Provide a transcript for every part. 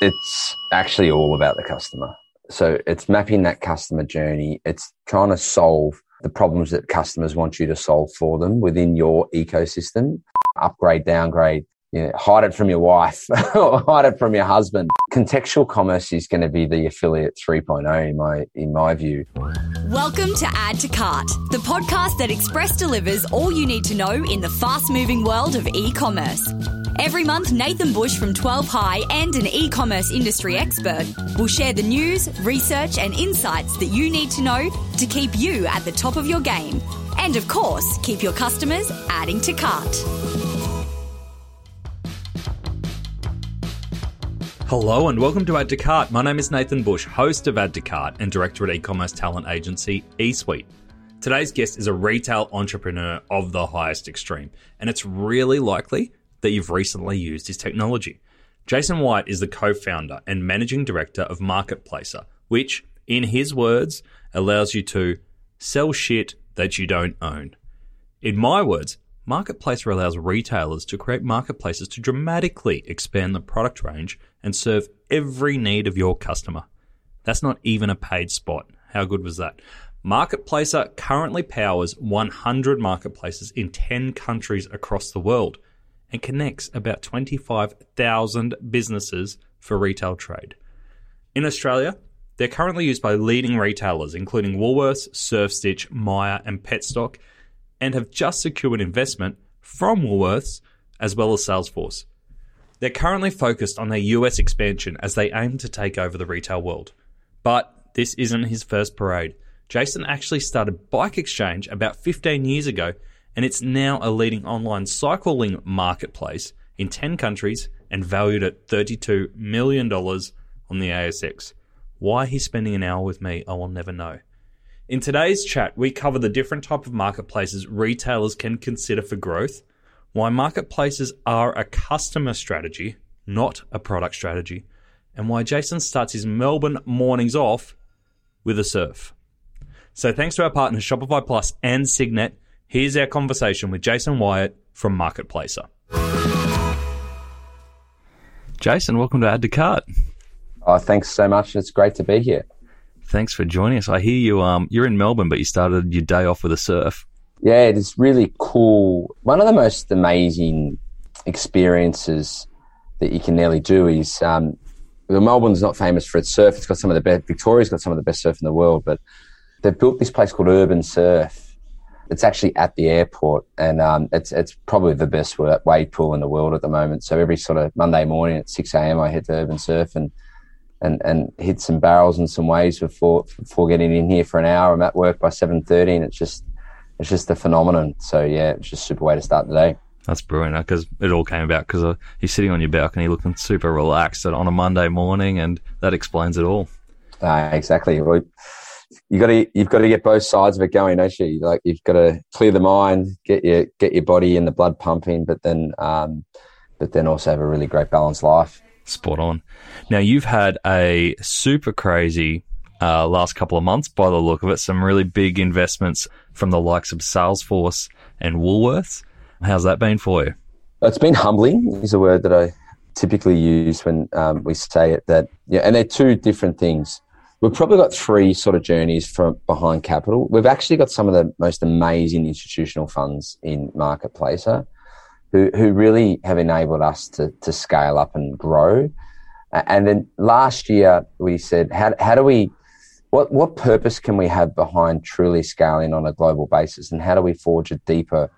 it's actually all about the customer. So it's mapping that customer journey. It's trying to solve the problems that customers want you to solve for them within your ecosystem. Upgrade, downgrade, you know, hide it from your wife or hide it from your husband. Contextual commerce is going to be the affiliate 3.0 in my in my view. Welcome to Add to Cart, the podcast that Express delivers all you need to know in the fast-moving world of e-commerce. Every month, Nathan Bush from 12 High and an e commerce industry expert will share the news, research, and insights that you need to know to keep you at the top of your game. And of course, keep your customers adding to cart. Hello and welcome to Add to Cart. My name is Nathan Bush, host of Add to Cart and director at e commerce talent agency eSuite. Today's guest is a retail entrepreneur of the highest extreme, and it's really likely that you've recently used his technology. Jason Wyatt is the co founder and managing director of Marketplacer, which, in his words, allows you to sell shit that you don't own. In my words, Marketplacer allows retailers to create marketplaces to dramatically expand the product range and serve every need of your customer. That's not even a paid spot. How good was that? Marketplacer currently powers 100 marketplaces in 10 countries across the world and connects about 25,000 businesses for retail trade. In Australia, they're currently used by leading retailers including Woolworths, Surf Stitch, Myer, and Petstock, and have just secured investment from Woolworths as well as Salesforce. They're currently focused on their US expansion as they aim to take over the retail world. But this isn't his first parade. Jason actually started Bike Exchange about 15 years ago and it's now a leading online cycling marketplace in 10 countries and valued at $32 million on the ASX. Why he's spending an hour with me, I will never know. In today's chat, we cover the different type of marketplaces retailers can consider for growth, why marketplaces are a customer strategy, not a product strategy, and why Jason starts his Melbourne mornings off with a surf. So thanks to our partners Shopify Plus and Signet, Here's our conversation with Jason Wyatt from Marketplacer. Jason, welcome to Add to Cart. Oh, thanks so much. It's great to be here. Thanks for joining us. I hear you. Um, you're in Melbourne, but you started your day off with a surf. Yeah, it is really cool. One of the most amazing experiences that you can nearly do is um, well, Melbourne's not famous for its surf. It's got some of the best. Victoria's got some of the best surf in the world, but they've built this place called Urban Surf, it's actually at the airport, and um, it's it's probably the best wave pool in the world at the moment. So every sort of Monday morning at six a.m., I head to Urban Surf and and and hit some barrels and some waves before before getting in here for an hour. I'm at work by seven thirty, and it's just it's just a phenomenon. So yeah, it's just a super way to start the day. That's brilliant because it all came about because uh, you're sitting on your balcony looking super relaxed on a Monday morning, and that explains it all. Uh, exactly. Well, you got to you've got to get both sides of it going, don't you? Like you've got to clear the mind, get your get your body and the blood pumping, but then um, but then also have a really great balanced life. Spot on. Now you've had a super crazy uh, last couple of months, by the look of it. Some really big investments from the likes of Salesforce and Woolworths. How's that been for you? It's been humbling. Is a word that I typically use when um, we say it. That yeah, and they're two different things we've probably got three sort of journeys from behind capital. We've actually got some of the most amazing institutional funds in Marketplacer who, who really have enabled us to, to scale up and grow. And then last year we said, how, how do we, what, what purpose can we have behind truly scaling on a global basis? And how do we forge a deeper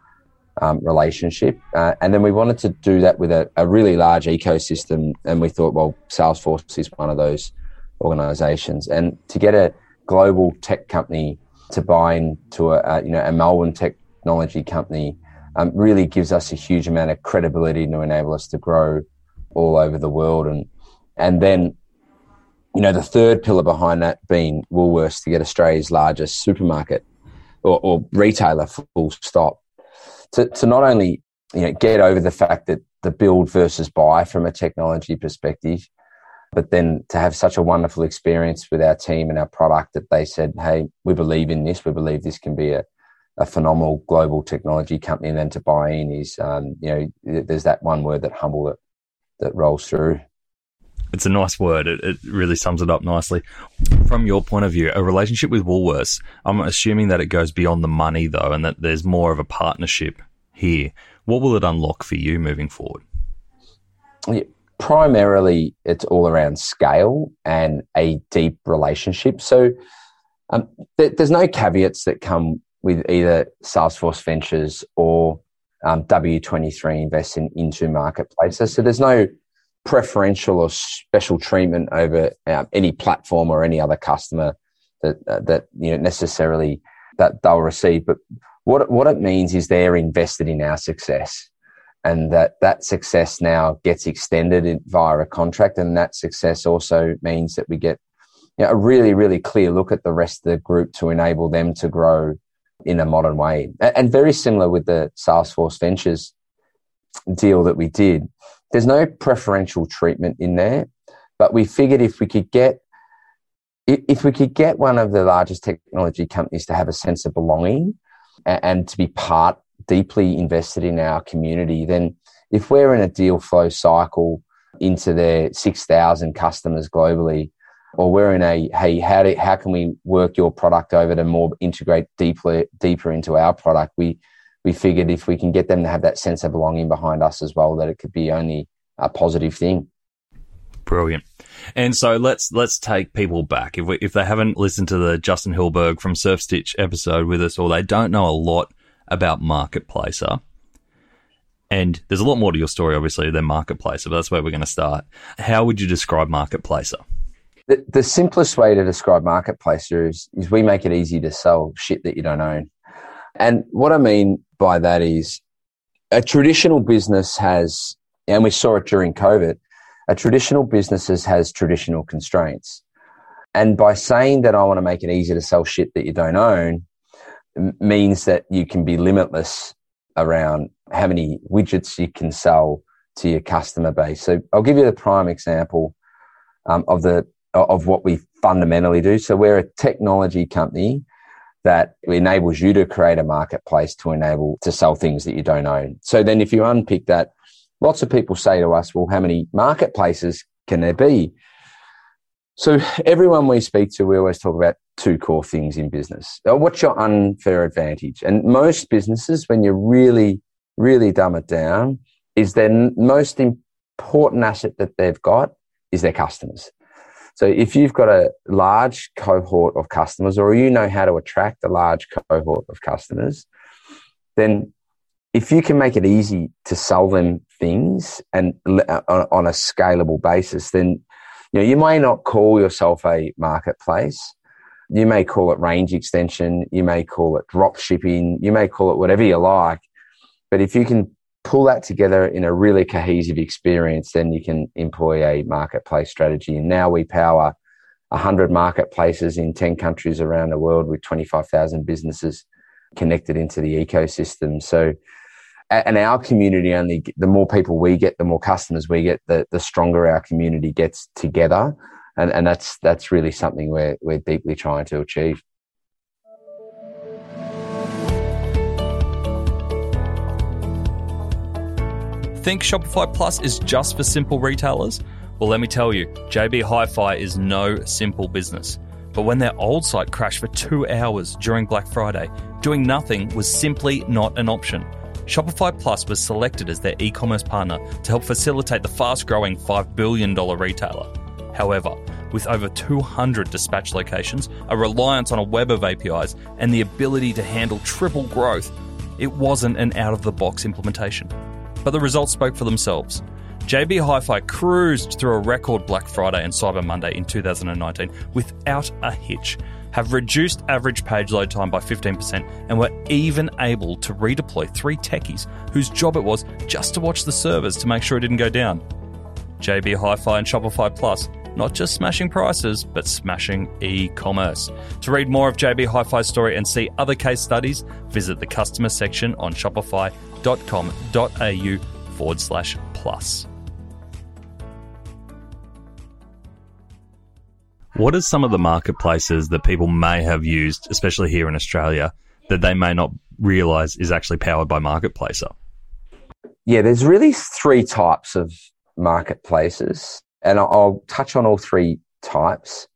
um, relationship? Uh, and then we wanted to do that with a, a really large ecosystem. And we thought, well, Salesforce is one of those organizations. And to get a global tech company to buy into a, a you know a Melbourne technology company um, really gives us a huge amount of credibility to enable us to grow all over the world. And and then you know the third pillar behind that being Woolworths to get Australia's largest supermarket or, or retailer full stop. To to not only you know get over the fact that the build versus buy from a technology perspective but then to have such a wonderful experience with our team and our product that they said, hey, we believe in this. We believe this can be a, a phenomenal global technology company. And then to buy in is, um, you know, there's that one word that humble that, that rolls through. It's a nice word. It, it really sums it up nicely. From your point of view, a relationship with Woolworths, I'm assuming that it goes beyond the money though, and that there's more of a partnership here. What will it unlock for you moving forward? Yeah, primarily, it's all around scale and a deep relationship. So um, th- there's no caveats that come with either Salesforce Ventures or um, W23 investing into Marketplacer. So there's no preferential or special treatment over um, any platform or any other customer that uh, that you know necessarily that they'll receive. But what what it means is they're invested in our success, and that that success now gets extended in, via a contract, and that success also means that we get you know, a really really clear look at the rest of the group to enable them to grow in a modern way. And very similar with the Salesforce Ventures deal that we did. There's no preferential treatment in there, but we figured if we could get if we could get one of the largest technology companies to have a sense of belonging and, to be part deeply invested in our community, then if we're in a deal flow cycle into their 6,000 customers globally, or we're in a hey how do how can we work your product over to more integrate deeply deeper into our product? We we figured if we can get them to have that sense of belonging behind us as well that it could be only a positive thing. Brilliant. And so let's let's take people back. If we, if they haven't listened to the Justin Hilberg from Surf Stitch episode with us or they don't know a lot about marketplacer and there's a lot more to your story obviously than marketplacer but that's where we're going to start how would you describe marketplacer the, the simplest way to describe marketplacer is, is we make it easy to sell shit that you don't own. And what I mean by that is a traditional business has, and we saw it during COVID, a traditional business has traditional constraints. And by saying that I want to make it easy to sell shit that you don't own means that you can be limitless around how many widgets you can sell to your customer base. So I'll give you the prime example um, of the of what we fundamentally do. So we're a technology company that enables you to create a marketplace to enable to sell things that you don't own. So then if you unpick that, lots of people say to us, well, how many marketplaces can there be? So everyone we speak to, we always talk about two core things in business. Uh, what's your unfair advantage? And most businesses, when you really, really dumb it down, is their most important asset that they've got is their customers. So if you've got a large cohort of customers or you know how to attract a large cohort of customers, then if you can make it easy to sell them things and on a scalable basis, then you know you may not call yourself a marketplace. You may call it range extension. You may call it drop shipping. You may call it whatever you like. But if you can pull that together in a really cohesive experience, then you can employ a marketplace strategy. And now we power 100 marketplaces in 10 countries around the world with 25,000 businesses connected into the ecosystem. So, and our community only, the more people we get, the more customers we get, the, the stronger our community gets together. And, and that's, that's really something we're, we're deeply trying to achieve. Think Shopify Plus is just for simple retailers? Well, let me tell you, JB Hi Fi is no simple business. But when their old site crashed for two hours during Black Friday, doing nothing was simply not an option. Shopify Plus was selected as their e commerce partner to help facilitate the fast growing $5 billion retailer. However, with over 200 dispatch locations, a reliance on a web of APIs, and the ability to handle triple growth, it wasn't an out of the box implementation but the results spoke for themselves. JB Hi Fi cruised through a record Black Friday and Cyber Monday in 2019 without a hitch, have reduced average page load time by 15%, and were even able to redeploy three techies whose job it was just to watch the servers to make sure it didn't go down. JB Hi Fi and Shopify Plus, not just smashing prices, but smashing e commerce. To read more of JB Hi Fi's story and see other case studies, visit the customer section on Shopify au forward slash plus. What are some of the marketplaces that people may have used, especially here in Australia, that they may not realize is actually powered by Marketplacer? Yeah, there's really three types of marketplaces. And I'll, touch on all three types.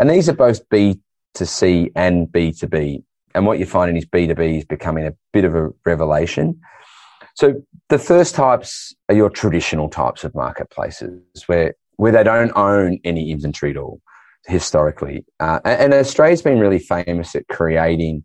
And these are both B to C and B to B. And what you're finding is B2B is becoming a bit of a revelation. So the first types are your traditional types of marketplaces where, where they don't own any inventory at all historically. Uh, and Australia's been really famous at creating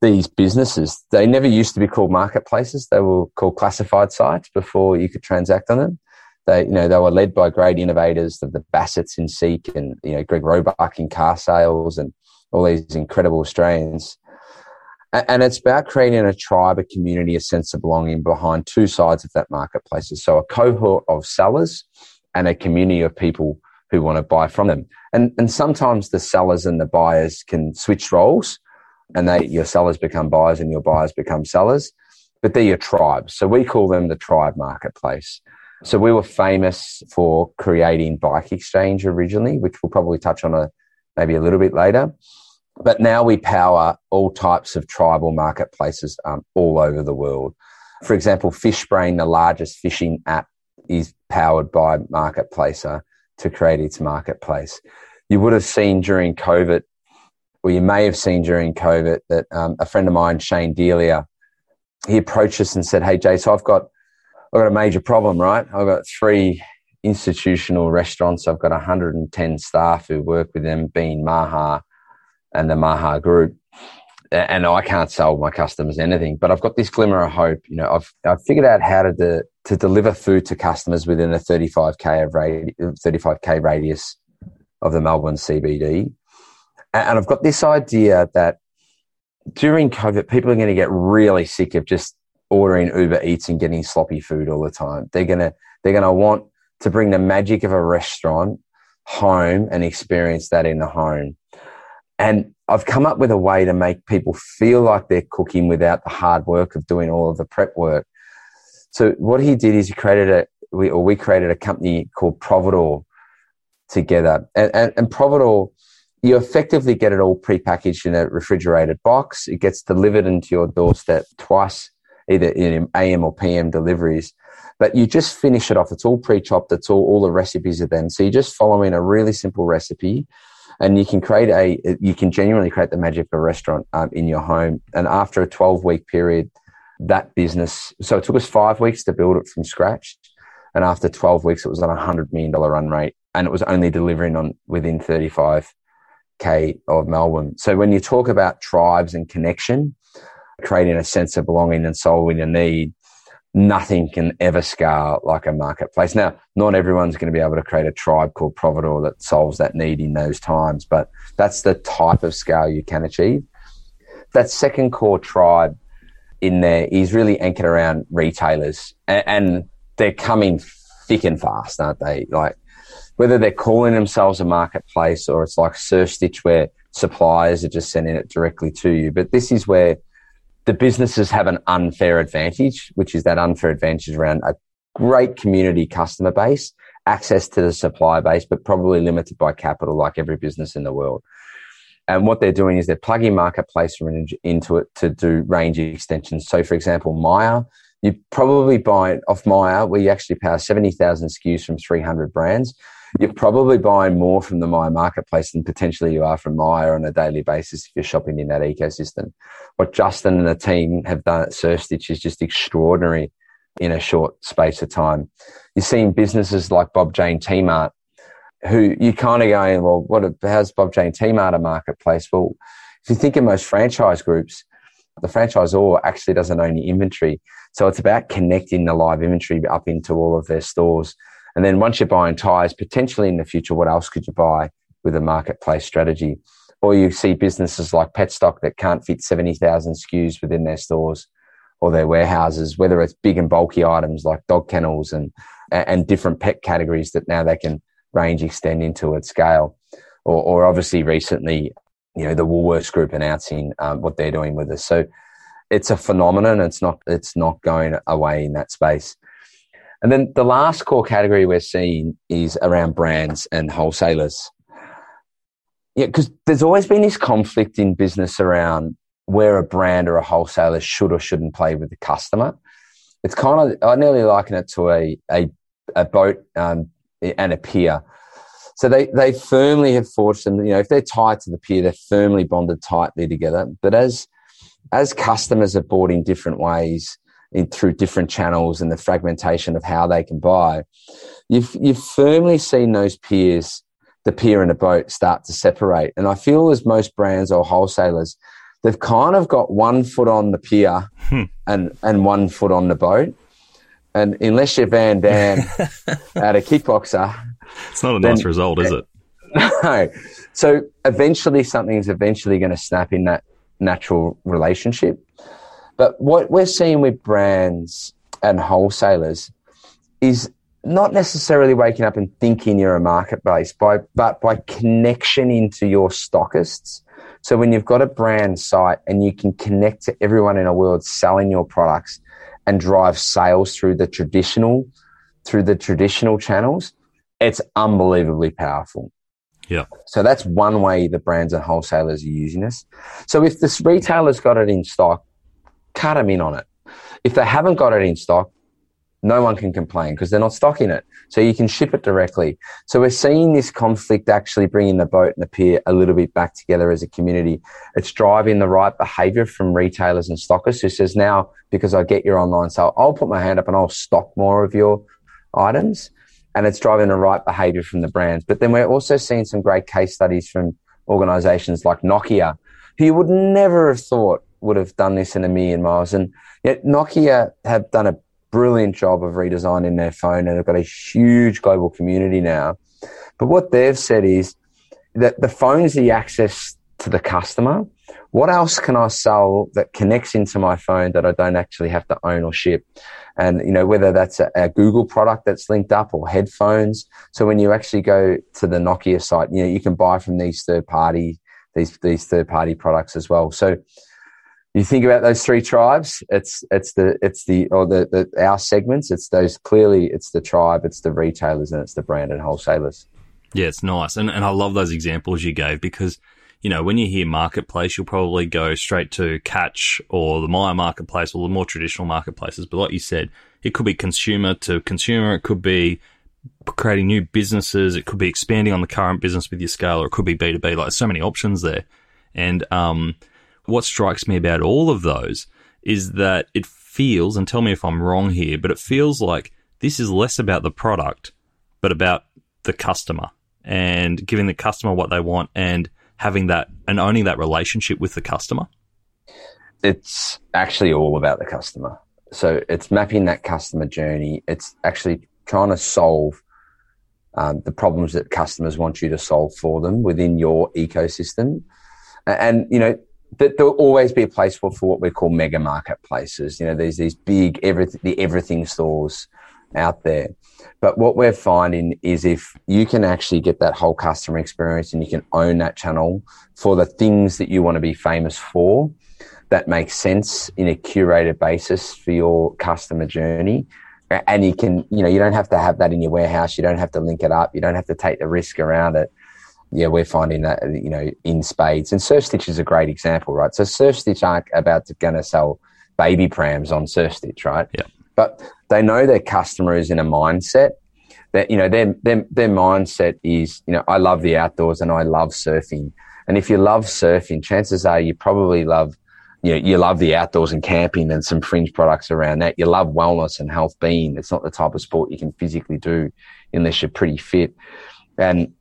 these businesses. They never used to be called marketplaces. They were called classified sites before you could transact on them. They, you know, they were led by great innovators, the, the Bassats in Seek and, you know, Greg Roebuck in car sales and all these incredible Australians. And, and it's about creating a tribe, a community, a sense of belonging behind two sides of that marketplace. So a cohort of sellers and a community of people who want to buy from them. And, and sometimes the sellers and the buyers can switch roles and they, your sellers become buyers and your buyers become sellers, but they're your tribe. So we call them the tribe marketplace. So we were famous for creating Bike Exchange originally, which we'll probably touch on a, maybe a little bit later. But now we power all types of tribal marketplaces um, all over the world. For example, Fishbrain, the largest fishing app, is powered by Marketplacer to create its marketplace. You would have seen during COVID, or you may have seen during COVID, that um, a friend of mine, Shane Delia, he approached us and said, "Hey, Jay, so I've got I've got a major problem, right? I've got three institutional restaurants. I've got 110 staff who work with them, being Maha and the Maha Group." and I can't sell my customers anything, but I've got this glimmer of hope. You know, I've I've figured out how to de, to deliver food to customers within a 35k of radi- 35k radius of the Melbourne CBD, and I've got this idea that during COVID, people are going to get really sick of just ordering Uber Eats and getting sloppy food all the time. They're gonna they're gonna want to bring the magic of a restaurant home and experience that in the home. And I've come up with a way to make people feel like they're cooking without the hard work of doing all of the prep work. So what he did is he created a, we, or we created a company called Providoor together. And, and, and Providoor, you effectively get it all prepackaged in a refrigerated box. It gets delivered into your doorstep twice, either in AM or PM deliveries. But you just finish it off. It's all pre-chopped. It's all, all the recipes are then. So you're just following a really simple recipe and you can create a you can genuinely create the magic of a restaurant um, in your home and after a 12 week period that business so it took us five weeks to build it from scratch and after 12 weeks it was on a hundred million dollar run rate and it was only delivering on within 35k of melbourne so when you talk about tribes and connection creating a sense of belonging and solving a need nothing can ever scale like a marketplace. Now, not everyone's going to be able to create a tribe called Providoor that solves that need in those times, but that's the type of scale you can achieve. That second core tribe in there is really anchored around retailers and, and they're coming thick and fast, aren't they? Like whether they're calling themselves a marketplace or it's like Surf Stitch where suppliers are just sending it directly to you. But this is where the businesses have an unfair advantage, which is that unfair advantage around a great community customer base, access to the supply base, but probably limited by capital like every business in the world. And what they're doing is they're plugging marketplace into it to do range extensions. So, for example, Myer, you probably buy off where you actually power 70,000 SKUs from 300 brands you're probably buying more from the Myer marketplace than potentially you are from Myer on a daily basis if you're shopping in that ecosystem. What Justin and the team have done at Surf Stitch is just extraordinary in a short space of time. You're seeing businesses like Bob Jane T-Mart who you kind of going, well, what, how's Bob Jane T-Mart a marketplace? Well, if you think of most franchise groups, the franchisor actually doesn't own the inventory. So it's about connecting the live inventory up into all of their stores and then once you're buying tires, potentially in the future, what else could you buy with a marketplace strategy? Or you see businesses like Petstock that can't fit 70,000 SKUs within their stores or their warehouses, whether it's big and bulky items like dog kennels and, and different pet categories that now they can range extend into its scale. Or, or obviously recently, you know, the Woolworths Group announcing um, what they're doing with us. So it's a phenomenon. It's not, it's not going away in that space. And then the last core category we're seeing is around brands and wholesalers. Yeah, because there's always been this conflict in business around where a brand or a wholesaler should or shouldn't play with the customer. It's kind of, I nearly liken it to a, a, a boat um, and a pier. So they, they firmly have forged them, you know, if they're tied to the pier, they're firmly bonded tightly together. But as, as customers are bought in different ways, in, through different channels and the fragmentation of how they can buy, you've, you've firmly seen those piers, the pier and the boat start to separate. And I feel as most brands or wholesalers, they've kind of got one foot on the pier hmm. and, and one foot on the boat. And unless you're Van Damme at a kickboxer, it's not a nice result, is it? No. So eventually, something's eventually going to snap in that natural relationship. But what we're seeing with brands and wholesalers is not necessarily waking up and thinking you're a marketplace, by, but by connection into your stockists. So when you've got a brand site and you can connect to everyone in the world selling your products and drive sales through the traditional, through the traditional channels, it's unbelievably powerful. Yeah. So that's one way the brands and wholesalers are using this. So if this retailer's got it in stock, cut them in on it. If they haven't got it in stock, no one can complain because they're not stocking it. So you can ship it directly. So we're seeing this conflict actually bringing the boat and the pier a little bit back together as a community. It's driving the right behavior from retailers and stockers who says now, because I get your online sale, I'll put my hand up and I'll stock more of your items. And it's driving the right behavior from the brands. But then we're also seeing some great case studies from organizations like Nokia, who you would never have thought would have done this in a million miles. And yet Nokia have done a brilliant job of redesigning their phone and they've got a huge global community now. But what they've said is that the phone is the access to the customer. What else can I sell that connects into my phone that I don't actually have to own or ship? And, you know, whether that's a, a, Google product that's linked up or headphones. So when you actually go to the Nokia site, you know, you can buy from these third party, these, these third party products as well. So you think about those three tribes, it's it's the it's the or the, the our segments. It's those clearly. It's the tribe, it's the retailers, and it's the brand and wholesalers. Yeah, it's nice, and and I love those examples you gave because you know when you hear marketplace, you'll probably go straight to Catch or the Myer marketplace or the more traditional marketplaces. But like you said, it could be consumer to consumer. It could be creating new businesses. It could be expanding on the current business with your scale, or it could be B two B. Like so many options there, and um what strikes me about all of those is that it feels, and tell me if I'm wrong here, but it feels like this is less about the product, but about the customer and giving the customer what they want and having that and owning that relationship with the customer? It's actually all about the customer. So it's mapping that customer journey. It's actually trying to solve um, the problems that customers want you to solve for them within your ecosystem. And, you know, that there'll always be a place for, for what we call mega marketplaces. You know, there's these big everything, the everything stores out there. But what we're finding is if you can actually get that whole customer experience and you can own that channel for the things that you want to be famous for, that makes sense in a curated basis for your customer journey. And you can, you know, you don't have to have that in your warehouse. You don't have to link it up. You don't have to take the risk around it yeah, we're finding that you know in spades. And Surf Stitch is a great example, right? So Surf Stitch aren't about to going to sell baby prams on Surf Stitch, right? Yeah. But they know their customer is in a mindset that you know their their their mindset is you know I love the outdoors and I love surfing. And if you love surfing, chances are you probably love you know, you love the outdoors and camping and some fringe products around that. You love wellness and health being. It's not the type of sport you can physically do unless you're pretty fit. And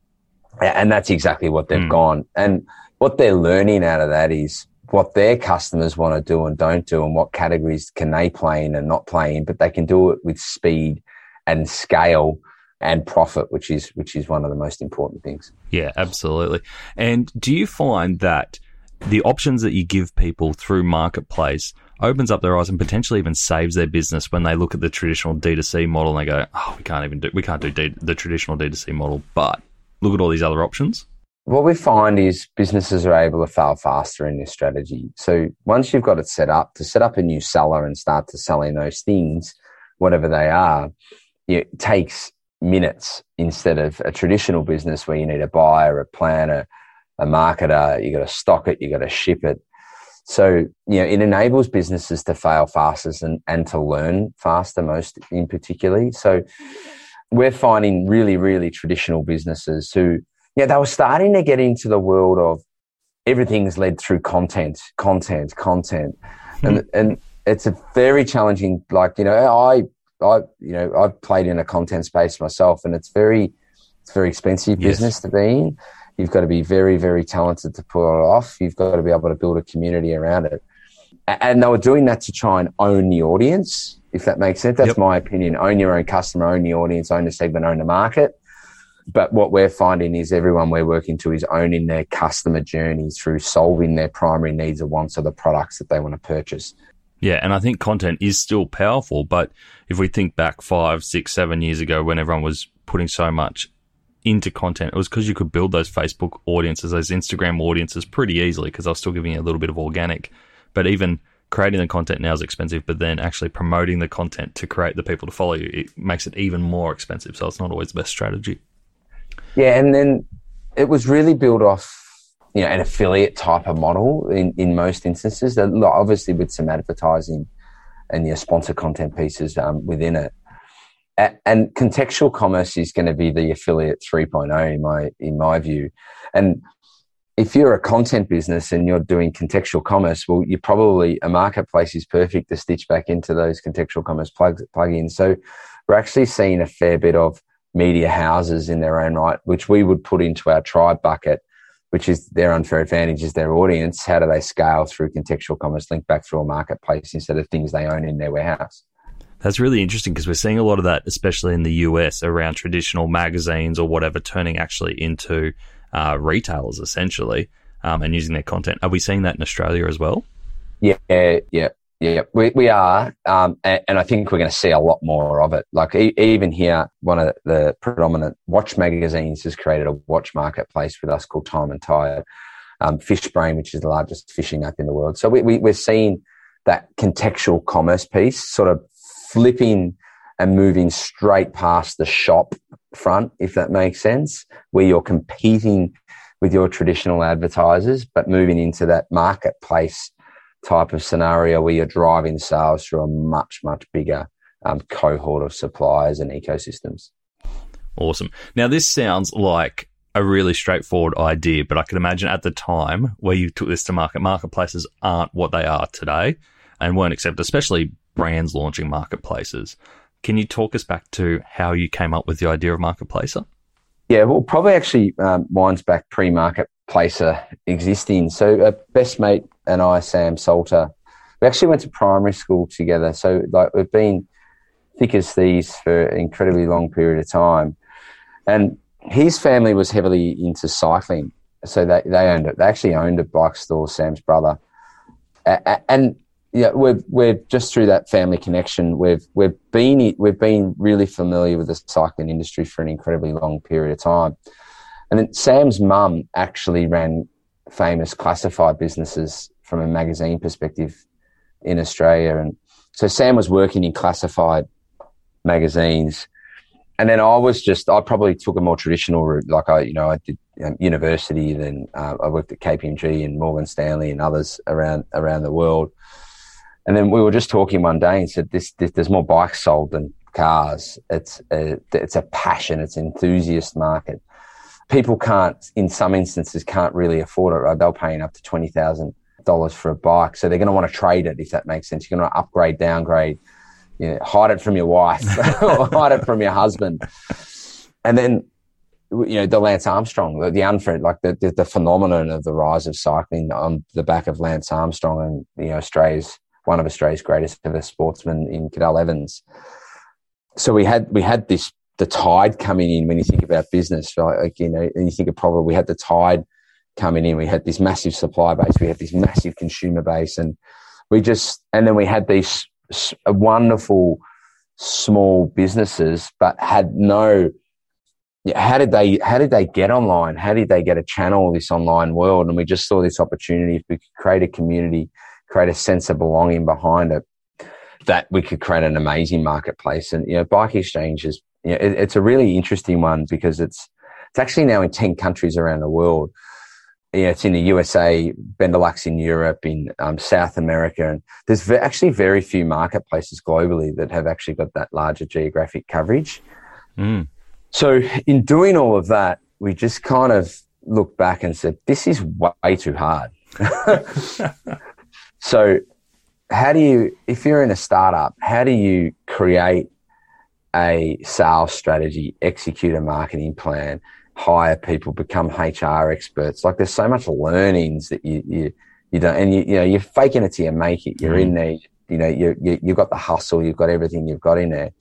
and that's exactly what they've mm. gone. And what they're learning out of that is what their customers want to do and don't do and what categories can they play in and not play in, but they can do it with speed and scale and profit, which is which is one of the most important things. Yeah, absolutely. And do you find that the options that you give people through marketplace opens up their eyes and potentially even saves their business when they look at the traditional D2C model and they go, "Oh, we can't even do we can't do D- the traditional D2C model, but look at all these other options? What we find is businesses are able to fail faster in this strategy. So once you've got it set up, to set up a new seller and start to selling those things, whatever they are, it takes minutes instead of a traditional business where you need a buyer, a planner, a marketer, you got to stock it, you got to ship it. So, you know, it enables businesses to fail faster and, and to learn faster, most in particularly. So, we're finding really, really traditional businesses who, yeah, they were starting to get into the world of everything's led through content, content, content. Hmm. And, and it's a very challenging, like, you know, I, I, you know, I've played in a content space myself and it's very, it's very expensive yes. business to be in. You've got to be very, very talented to pull it off. You've got to be able to build a community around it. And they were doing that to try and own the audience, if that makes sense. That's yep. my opinion. Own your own customer, own the audience, own the segment, own the market. But what we're finding is everyone we're working to is owning their customer journey through solving their primary needs or wants of the products that they want to purchase. Yeah, and I think content is still powerful. But if we think back five, six, seven years ago when everyone was putting so much into content, it was because you could build those Facebook audiences, those Instagram audiences pretty easily because I was still giving you a little bit of organic. But even creating the content now is expensive, but then actually promoting the content to create the people to follow you, it makes it even more expensive. So it's not always the best strategy. Yeah, and then it was really built off you know an affiliate type of model in, in most instances. That obviously with some advertising and your sponsor content pieces um, within it. and contextual commerce is going to be the affiliate 3.0 in my in my view. And if you're a content business and you're doing contextual commerce, well, you're probably a marketplace is perfect to stitch back into those contextual commerce plug plugins. So we're actually seeing a fair bit of media houses in their own right, which we would put into our tribe bucket, which is their unfair advantage is their audience. How do they scale through contextual commerce link back through a marketplace instead of things they own in their warehouse? That's really interesting because we're seeing a lot of that, especially in the US, around traditional magazines or whatever, turning actually into uh, retailers essentially um, and using their content. Are we seeing that in Australia as well? Yeah, yeah. Yeah, we, we are. Um, and, and, I think we're going to see a lot more of it. Like e- even here, one of the predominant watch magazines has created a watch marketplace with us called Time and Tide. Um, Fishbrain, which is the largest fishing app in the world. So we, we, we're seeing that contextual commerce piece sort of flipping and moving straight past the shop front, if that makes sense, where you're competing with your traditional advertisers, but moving into that marketplace type of scenario where you're driving sales through a much, much bigger um, cohort of suppliers and ecosystems. Awesome. Now, this sounds like a really straightforward idea, but I can imagine at the time where you took this to market, marketplaces aren't what they are today and weren't accepted, especially brands launching marketplaces. Can you talk us back to how you came up with the idea of marketplacer? Yeah, well, probably actually um, winds back pre-marketplacer existing. So, a best mate and I, Sam Salter, we actually went to primary school together. So like we've been thick as thieves for an incredibly long period of time. And his family was heavily into cycling. So they, they owned it. They actually owned a bike store, Sam's brother. And yeah, we're we're just through that family connection. We've we've been we've been really familiar with the cycling industry for an incredibly long period of time. And then Sam's mum actually ran famous classified businesses from a magazine perspective in Australia. And so Sam was working in classified magazines. And then I was just, I probably took a more traditional route. Like I, you know, I did um, university, then uh, I worked at KPMG and Morgan Stanley and others around, around the world. And then we were just talking one day and said, this, this there's more bikes sold than cars. It's a, it's a passion. It's an enthusiast market. People can't, in some instances, can't really afford it. Right? They're paying up to 20,000 dollars for a bike. So they're going to want to trade it if that makes sense. You're going to upgrade, downgrade, you know, hide it from your wife or hide it from your husband. And then, you know, the Lance Armstrong, the, the unfriend, like the, the, the, phenomenon of the rise of cycling on the back of Lance Armstrong and, you know, Australia's, one of Australia's greatest ever sportsmen in Cadel Evans. So we had, we had this, the tide coming in when you think about business, right? Like, you know, and you think of probably we had the tide coming in. We had this massive supply base. We had this massive consumer base, and we just and then we had these wonderful small businesses, but had no. How did they? How did they get online? How did they get a channel this online world? And we just saw this opportunity. If we could create a community, create a sense of belonging behind it, that we could create an amazing marketplace. And you know, bike exchanges. You know, it, it's a really interesting one because it's it's actually now in ten countries around the world yeah, it's in the USA, Benelux in Europe, in um, South America, and there's actually very few marketplaces globally that have actually got that larger geographic coverage. Mm. So, in doing all of that, we just kind of looked back and said, this is way too hard. so, how do you, if you're in a startup, how do you create a sales strategy, execute a marketing plan, hire people, become HR experts? Like, there's so much learnings that you, you, you don't, and you, you know, you're faking it till you make it. You're mm. in there, you know, you, you, you've got the hustle, you've got everything you've got in there.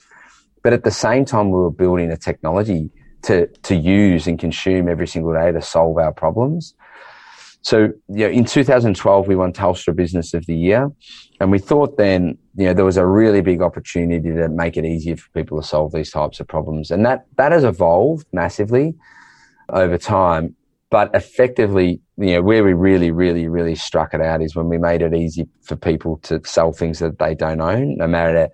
But at the same time, we were building a technology to, to use and consume every single day to solve our problems. So, you know, in 2012, we won Telstra Business of the Year. And we thought then, you know, there was a really big opportunity to make it easier for people to solve these types of problems. And that, that has evolved massively over time. But effectively, you know, where we really, really, really struck it out is when we made it easy for people to sell things that they don't own, no matter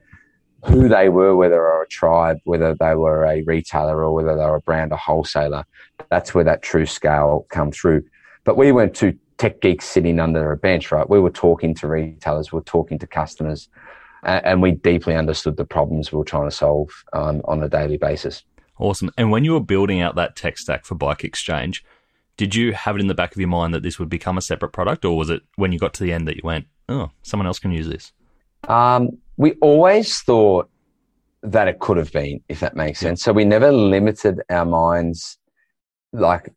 who they were, whether they were a tribe, whether they were a retailer or whether they were a brand or wholesaler. That's where that true scale come through. But we weren't two tech geeks sitting under a bench, right? We were talking to retailers, we were talking to customers, and, we deeply understood the problems we were trying to solve um, on a daily basis. Awesome. And when you were building out that tech stack for Bike Exchange, did you have it in the back of your mind that this would become a separate product, or was it when you got to the end that you went, "Oh, someone else can use this"? Um, we always thought that it could have been, if that makes sense. So we never limited our minds. Like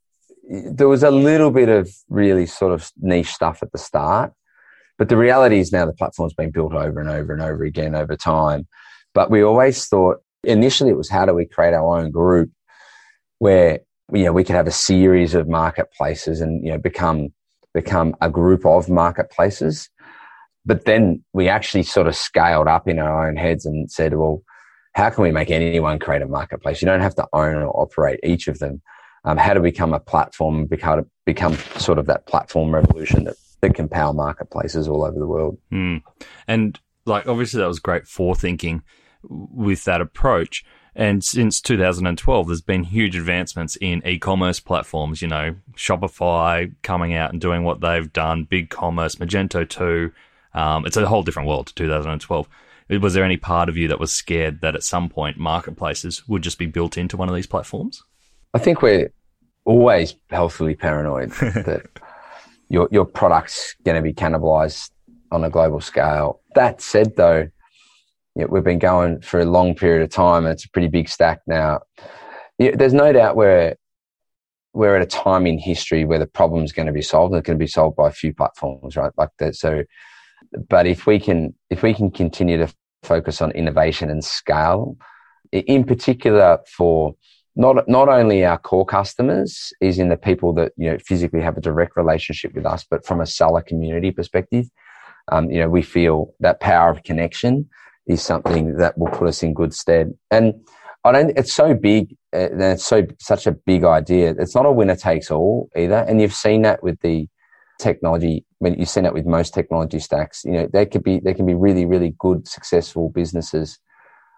there was a little bit of really sort of niche stuff at the start, but the reality is now the platform's been built over and over and over again over time. But we always thought initially it was how do we create our own group where you know we could have a series of marketplaces and you know become become a group of marketplaces but then we actually sort of scaled up in our own heads and said, well, how can we make anyone create a marketplace? You don't have to own or operate each of them. Um, how to become a platform, become, become sort of that platform revolution that, that can power marketplaces all over the world. Mm. And like, obviously that was great forethinking with that approach. And since 2012, there's been huge advancements in e-commerce platforms. You know, Shopify coming out and doing what they've done, BigCommerce, Magento 2, um, it's a whole different world to 2012. Was there any part of you that was scared that at some point marketplaces would just be built into one of these platforms? I think we're always healthily paranoid that your your product's going to be cannibalized on a global scale. That said, though, you know, we've been going for a long period of time. And it's a pretty big stack now. there's no doubt we're we're at a time in history where the problem's going to be solved. And It's going to be solved by a few platforms, right? Like that. So but if we can if we can continue to focus on innovation and scale, in particular for not not only our core customers is in the people that you know physically have a direct relationship with us, but from a seller community perspective, um, you know we feel that power of connection is something that will put us in good stead. And I don't. It's so big. Uh, it's so such a big idea. It's not a winner takes all either. And you've seen that with the technology when you send it with most technology stacks you know they could be they can be really really good successful businesses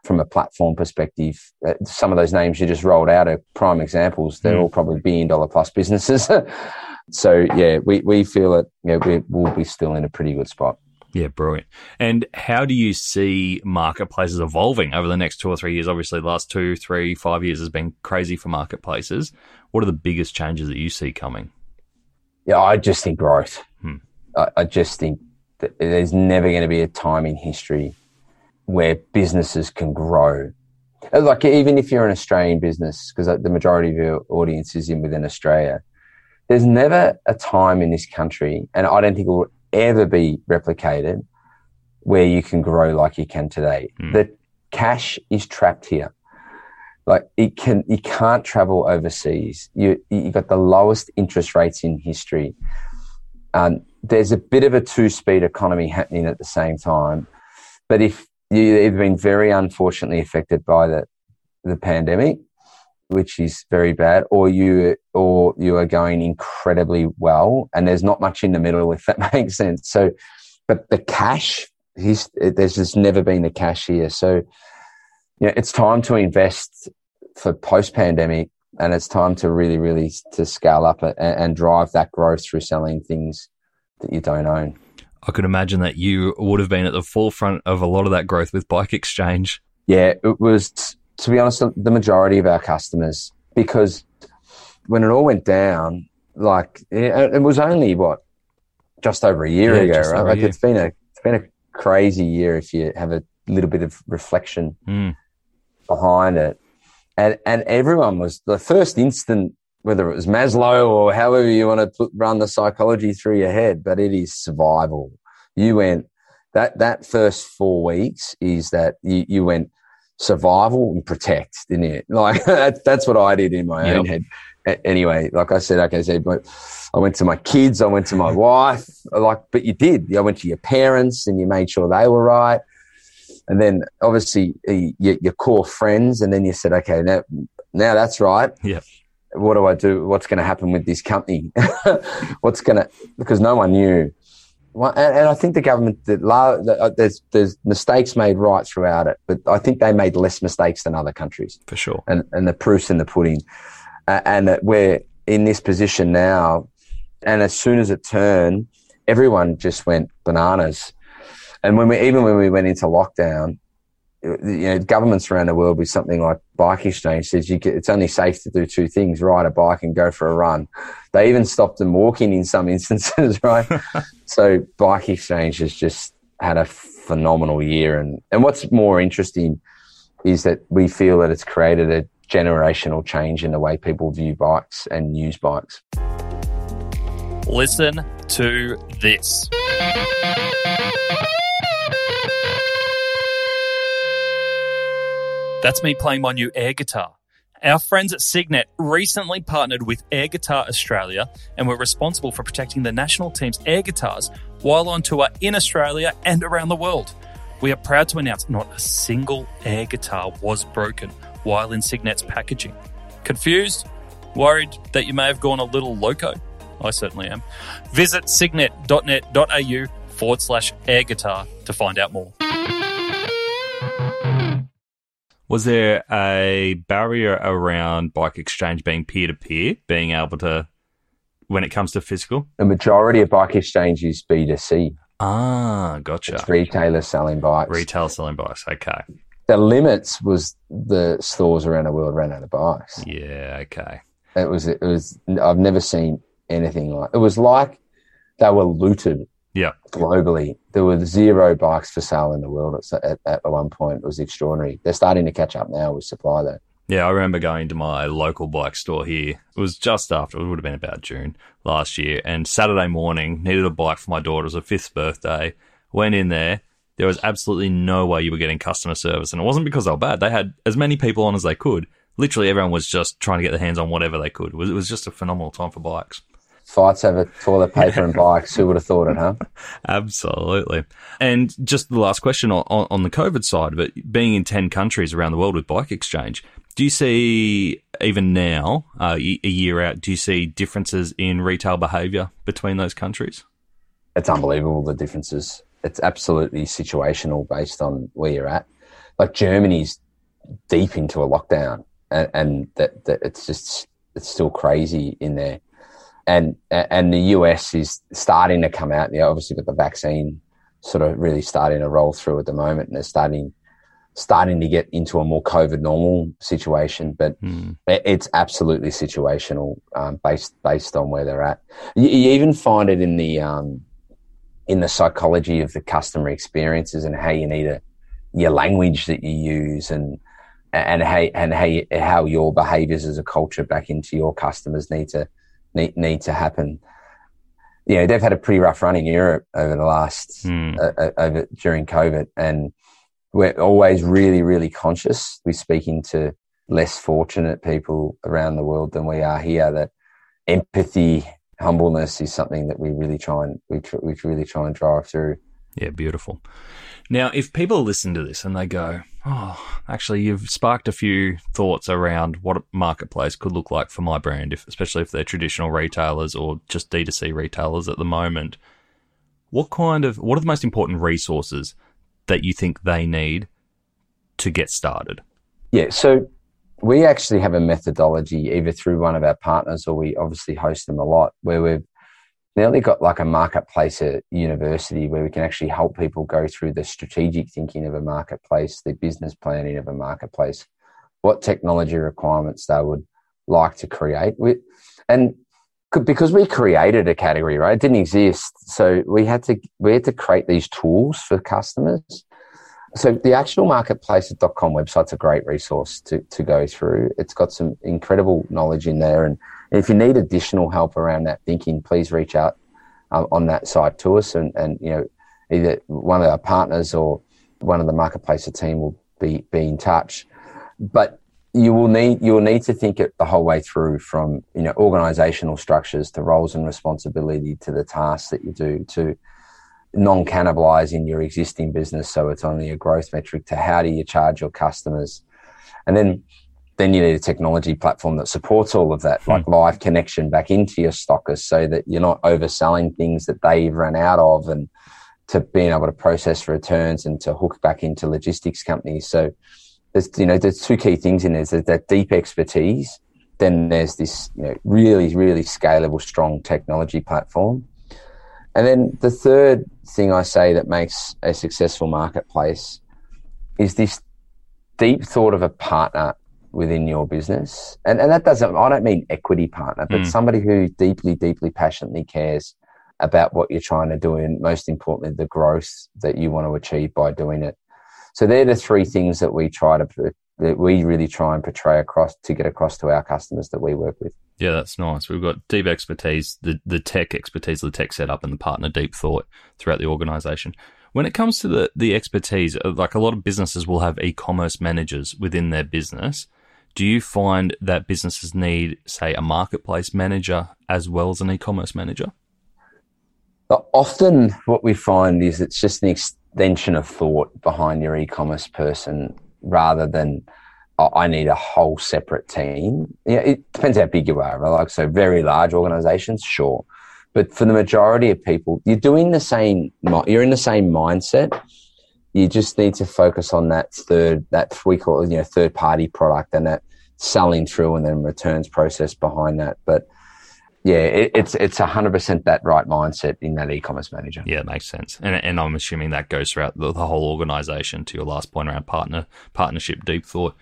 from a platform perspective uh, some of those names you just rolled out are prime examples they're mm. all probably billion dollar plus businesses so yeah we, we feel that you know, we will be still in a pretty good spot yeah, brilliant. And how do you see marketplaces evolving over the next two or three years? Obviously, the last two, three, five years has been crazy for marketplaces. What are the biggest changes that you see coming? Yeah, I just think growth. Hmm. I, I just think that there's never going to be a time in history where businesses can grow. Like even if you're an Australian business, because the majority of your audience is in within Australia, there's never a time in this country, and I don't think it will ever be replicated, where you can grow like you can today. Mm. The cash is trapped here like it can you can't travel overseas you you got the lowest interest rates in history um, there's a bit of a two-speed economy happening at the same time but if you've been very unfortunately affected by the the pandemic which is very bad or you or you are going incredibly well and there's not much in the middle if that makes sense so but the cash there's just never been the cash here so you know, it's time to invest for post pandemic, and it's time to really, really to scale up and, and drive that growth through selling things that you don't own. I could imagine that you would have been at the forefront of a lot of that growth with Bike Exchange. Yeah, it was to be honest, the majority of our customers, because when it all went down, like it, was only what just over a year Yeah, ago, right? Like year. it's been a it's been a crazy year if you have a little bit of reflection Mm. behind it, and and everyone was the first instant, whether it was Maslow or however you want to put, run the psychology through your head, but it is survival. You went that that first four weeks is that you, you went survival and protect, didn't it? Like that, that's what I did in my own head. A- Anyway, like I said, okay, so I went to my kids, I went to my wife, like, but you did. I went to your parents and you made sure they were right. And then obviously uh, your, your core friends, and then you said, okay, now, now that's right. Yep. What do I do? What's going to happen with this company? What's going to, because no one knew. And, and I think the government, the- uh, there's, there's mistakes made right throughout it, but I think they made less mistakes than other countries For sure. and, and the proof's in the pudding. Uh, and that we're in this position now. And as soon as it turned, everyone just went bananas. And when we, even when we went into lockdown, you know, governments around the world with something like BikeExchange says you get, it's only safe to do two things, ride a bike and go for a run. They even stopped them walking in some instances, right? so BikeExchange has just had a phenomenal year. And, and what's more interesting is that we feel that it's created a generational change in the way people view bikes and use bikes. Listen to this. That's me playing my new air guitar. Our friends at Signet recently partnered with Air Guitar Australia and were responsible for protecting the national team's air guitars while on tour in Australia and around the world. We are proud to announce not a single air guitar was broken while in Signet's packaging. Confused? Worried that you may have gone a little loco? I certainly am. Visit signet.net.au forward slash air guitar to find out more. Was there a barrier around BikeExchange being peer to peer, being able to, when it comes to physical? The majority of BikeExchange is B2C. Ah, gotcha. It's retailers selling bikes. Retail selling bikes. Okay. the limits was the stores around the world ran out of bikes. Yeah. Okay. It was, it was, I've never seen anything like, it was like they were looted Yeah. globally. There were zero bikes for sale in the world at, at, at one point. It was extraordinary. They're starting to catch up now with supply though. Yeah, I remember going to my local bike store here. It was just after, it would have been about June last year. And Saturday morning, needed a bike for my daughter. It was her fifth birthday. Went in there. There was absolutely no way you were getting customer service. And it wasn't because they were bad. They had as many people on as they could. Literally everyone was just trying to get their hands on whatever they could. It was, it was just a phenomenal time for bikes. Fights over toilet paper and bikes. Who would have thought it, huh? Absolutely. And just the last question on, on, the COVID side of it, being in 10 countries around the world with BikeExchange, do you see, even now, uh, a year out, do you see differences in retail behaviour between those countries? It's unbelievable the differences. It's absolutely situational based on where you're at. Like Germany's deep into a lockdown, and, and that, that it's just it's still crazy in there. And and the US is starting to come out. You know, obviously got the vaccine sort of really starting to roll through at the moment, and they're starting starting to get into a more COVID normal situation. But it- it's absolutely situational um, based based on where they're at. You, you even find it in the um, in the psychology of the customer experiences and how you need to your language that you use and and how and how you, how your behaviors as a culture back into your customers need to need, need to happen. You know, they've had a pretty rough run in Europe over the last uh, uh, over during COVID, and we're always really, really conscious. We're speaking to less fortunate people around the world than we are here. That empathy, humbleness is something that we really try and we tr- we really try and drive through. Yeah, beautiful. Now, if people listen to this and they go, oh, actually, you've sparked a few thoughts around what a marketplace could look like for my brand, if, especially if they're traditional retailers or just D2C retailers at the moment. What kind of, what are the most important resources that you think they need to get started? Yeah, so we actually have a methodology either through one of our partners or we obviously host them a lot where we've nearly got like a marketplace at university where we can actually help people go through the strategic thinking of a marketplace, the business planning of a marketplace, what technology requirements they would like to create. We, and because we created a category, right? It didn't exist. So we had to, we had to create these tools for customers. So the actual marketplacer.com website's a great resource to, to go through. It's got some incredible knowledge in there. And if you need additional help around that thinking, please reach out um, on that side to us. And, and, you know, either one of our partners or one of the Marketplacer team will be, be in touch. But you will need you will need to think it the whole way through from you know organizational structures to roles and responsibility to the tasks that you do to non cannibalizing your existing business so it's only a growth metric to how do you charge your customers and then then you need a technology platform that supports all of that, hmm. like live connection back into your stockers so that you're not overselling things that they've run out of and to being able to process returns and to hook back into logistics companies. So there's, you know, there's two key things in there. There's that deep expertise. Then there's this, you know, really, really scalable, strong technology platform. And then the third thing I say that makes a successful marketplace is this deep thought of a partner within your business. And, and that doesn't, I don't mean equity partner, but mm. somebody who deeply, deeply, passionately cares about what you're trying to do and most importantly, the growth that you want to achieve by doing it. So they're the three things that we try to that we really try and portray across to get across to our customers that we work with. Yeah, that's nice. We've got deep expertise, the the tech expertise, the tech setup, and the partner deep thought throughout the organization. When it comes to the the expertise, uh, like a lot of businesses will have e-commerce managers within their business. Do you find that businesses need, say, a marketplace manager as well as an e-commerce manager? Uh, often, what we find is it's just an extension of thought behind your e-commerce person rather than oh, I need a whole separate team. Yeah, it depends how big you are. Right? Like so, very large organizations, sure, but for the majority of people, you're doing the same. You're in the same mindset. You just need to focus on that third, that we call you know third-party product and that selling through and then returns process behind that. But yeah, it, it's it's hundred percent that right mindset in that e-commerce manager. Yeah, it makes sense, and and I'm assuming that goes throughout the, the whole organization. To your last point around partner partnership, deep thought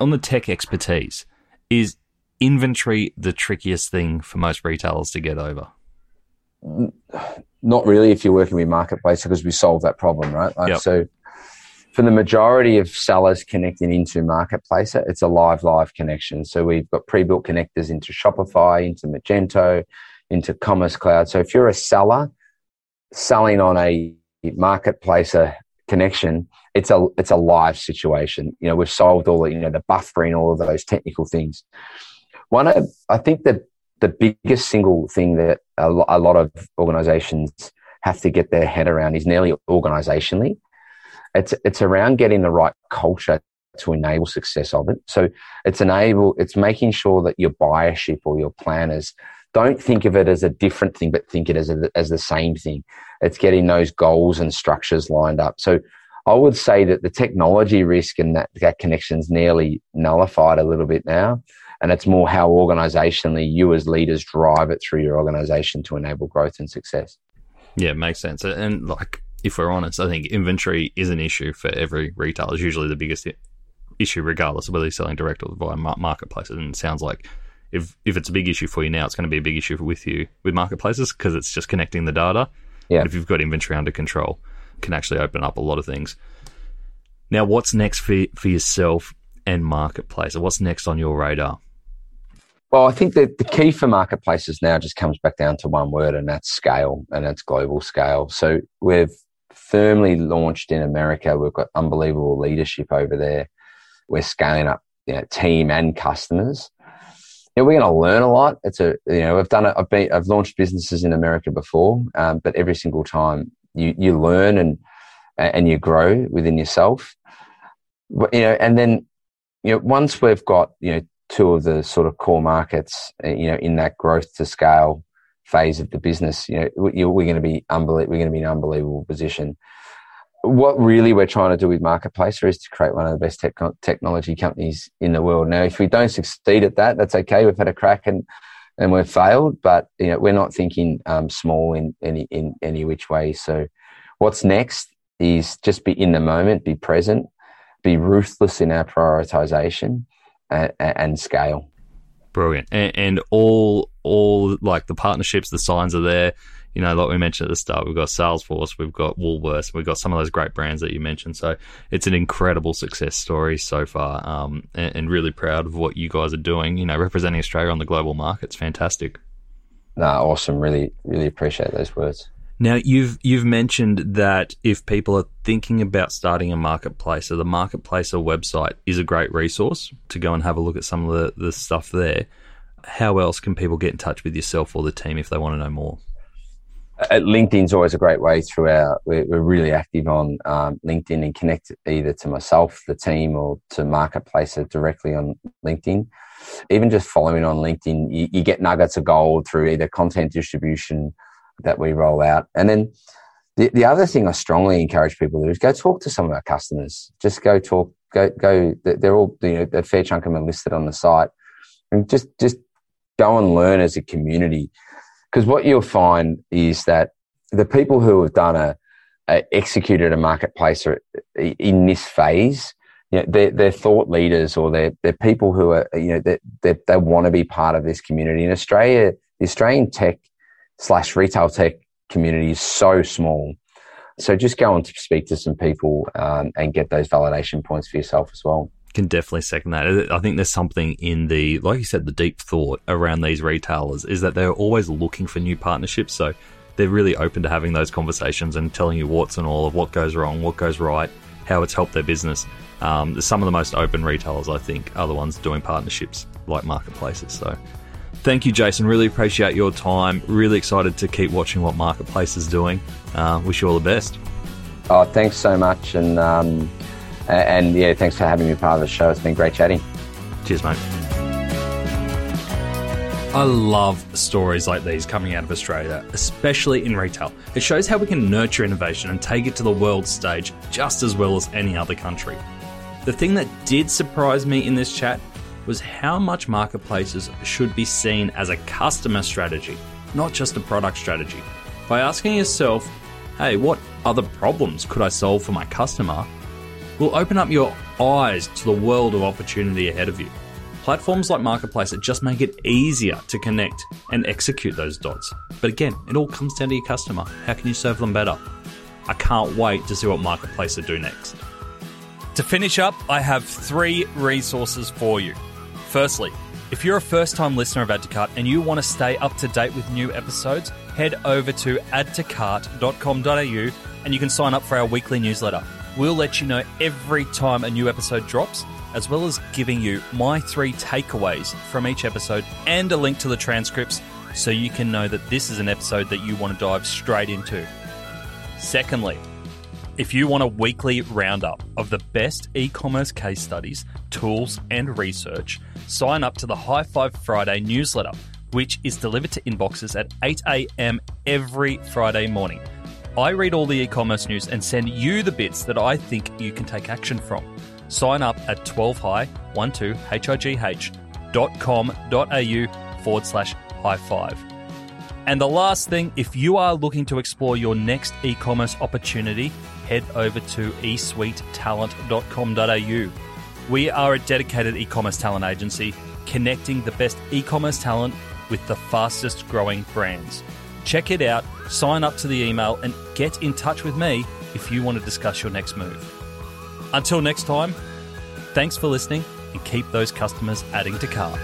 on the tech expertise is inventory the trickiest thing for most retailers to get over. Mm, Not really, if you're working with Marketplacer, because we solve that problem, right? Like, yep. So for the majority of sellers connecting into Marketplacer, it's a live, live connection. So we've got pre-built connectors into Shopify, into Magento, into Commerce Cloud. So if you're a seller selling on a Marketplacer uh, connection, it's a it's a live situation. You know, we've solved all the you know the buffering, all of those technical things. One of I think the the biggest single thing that a, lot of organizations have to get their head around is nearly organizationally it's it's around getting the right culture to enable success of it. So it's enable it's making sure that your buyership or your planners don't think of it as a different thing, but think it as a, as the same thing. It's getting those goals and structures lined up. So I would say that the technology risk and that, that connection's nearly nullified a little bit now. And it's more how organizationally you as leaders drive it through your organization to enable growth and success. Yeah, it makes sense. And like if we're honest, I think inventory is an issue for every retailer. It's usually the biggest issue, regardless of whether you're selling direct or via marketplaces. And it sounds like if if it's a big issue for you now, it's going to be a big issue with you with marketplaces because it's just connecting the data. Yeah. But if you've got inventory under control, it can actually open up a lot of things. Now, what's next for for yourself and Marketplacer? What's next on your radar? Well, I think that the key for marketplaces now just comes back down to one word, and that's scale, and that's global scale. So we've firmly launched in America. We've got unbelievable leadership over there. We're scaling up, you know, team and customers. You know, we're going to learn a lot. It's a, you know, I've done it. I've been, I've launched businesses in America before, um, but every single time you, you learn and, and you grow within yourself. You know, and then, you know, once we've got, you know, two of the sort of core markets, you know, in that growth to scale phase of the business, you know, we're going to be unbelievable. We're going to be in an unbelievable position. What really we're trying to do with Marketplacer is to create one of the best tech, technology companies in the world. Now, if we don't succeed at that, that's okay. We've had a crack and and we've failed, but you know, we're not thinking um, small in any in any which way. So, what's next is just be in the moment, be present, be ruthless in our prioritization, and, and scale. Brilliant, and, and all all like the partnerships, the signs are there you know, like we mentioned at the start, we've got Salesforce, we've got Woolworths, we've got some of those great brands that you mentioned. So it's an incredible success story so far, um, and, and, really proud of what you guys are doing. You know, representing Australia on the global market. It's fantastic. No, awesome. Really, really appreciate those words. Now you've you've mentioned that if people are thinking about starting a marketplace, so the Marketplacer website is a great resource to go and have a look at some of the, the stuff there. How else can people get in touch with yourself or the team if they want to know more? uh, LinkedIn's always a great way through our, we're, we're really active on um, LinkedIn and connect either to myself, the team, or to Marketplacer directly on LinkedIn. Even just following on LinkedIn, you, you get nuggets of gold through either content distribution that we roll out. And then the, the other thing I strongly encourage people to do is go talk to some of our customers. Just go talk, go, go, they're all, you know, a fair chunk of them are listed on the site. And just, just go and learn as a community because what you'll find is that the people who have done a, a executed a marketplace in this phase, you know, they're, they're thought leaders or they're, they're people who are, you know, they, they want to be part of this community. In Australia, the Australian tech slash retail tech community is so small. So just go and to speak to some people um, and get those validation points for yourself as well can definitely second that. I think there's something in the, like you said, the deep thought around these retailers is that they're always looking for new partnerships. So they're really open to having those conversations and telling you what's and all of what goes wrong, what goes right, how it's helped their business. Um, some of the most open retailers, I think, are the ones doing partnerships like marketplaces. So thank you, Jason. Really appreciate your time. Really excited to keep watching what Marketplacer is doing. Uh, wish you all the best. Oh, thanks so much. And, um and yeah, thanks for having me part of the show. It's been great chatting. Cheers, mate. I love stories like these coming out of Australia, especially in retail. It shows how we can nurture innovation and take it to the world stage just as well as any other country. The thing that did surprise me in this chat was how much marketplaces should be seen as a customer strategy, not just a product strategy. By asking yourself, hey, what other problems could I solve for my customer? will open up your eyes to the world of opportunity ahead of you. Platforms like Marketplacer just make it easier to connect and execute those dots. But again, it all comes down to your customer. How can you serve them better? I can't wait to see what Marketplacer will do next. To finish up, I have three resources for you. Firstly, if you're a first time listener of Add to Cart and you want to stay up to date with new episodes, head over to addtocart.com.au and you can sign up for our weekly newsletter. We'll let you know every time a new episode drops, as well as giving you my three takeaways from each episode and a link to the transcripts so you can know that this is an episode that you want to dive straight into. Secondly, if you want a weekly roundup of the best e commerce case studies, tools, and research, sign up to the High Five Friday newsletter, which is delivered to inboxes at 8 a.m. every Friday morning. I read all the e commerce news and send you the bits that I think you can take action from. Sign up at 12high12high.com.au forward slash high five. And the last thing, if you are looking to explore your next e commerce opportunity, head over to esuitetalent.com.au. We are a dedicated e commerce talent agency connecting the best e commerce talent with the fastest growing brands. Check it out, sign up to the email, and get in touch with me if you want to discuss your next move. Until next time, thanks for listening and keep those customers adding to cart.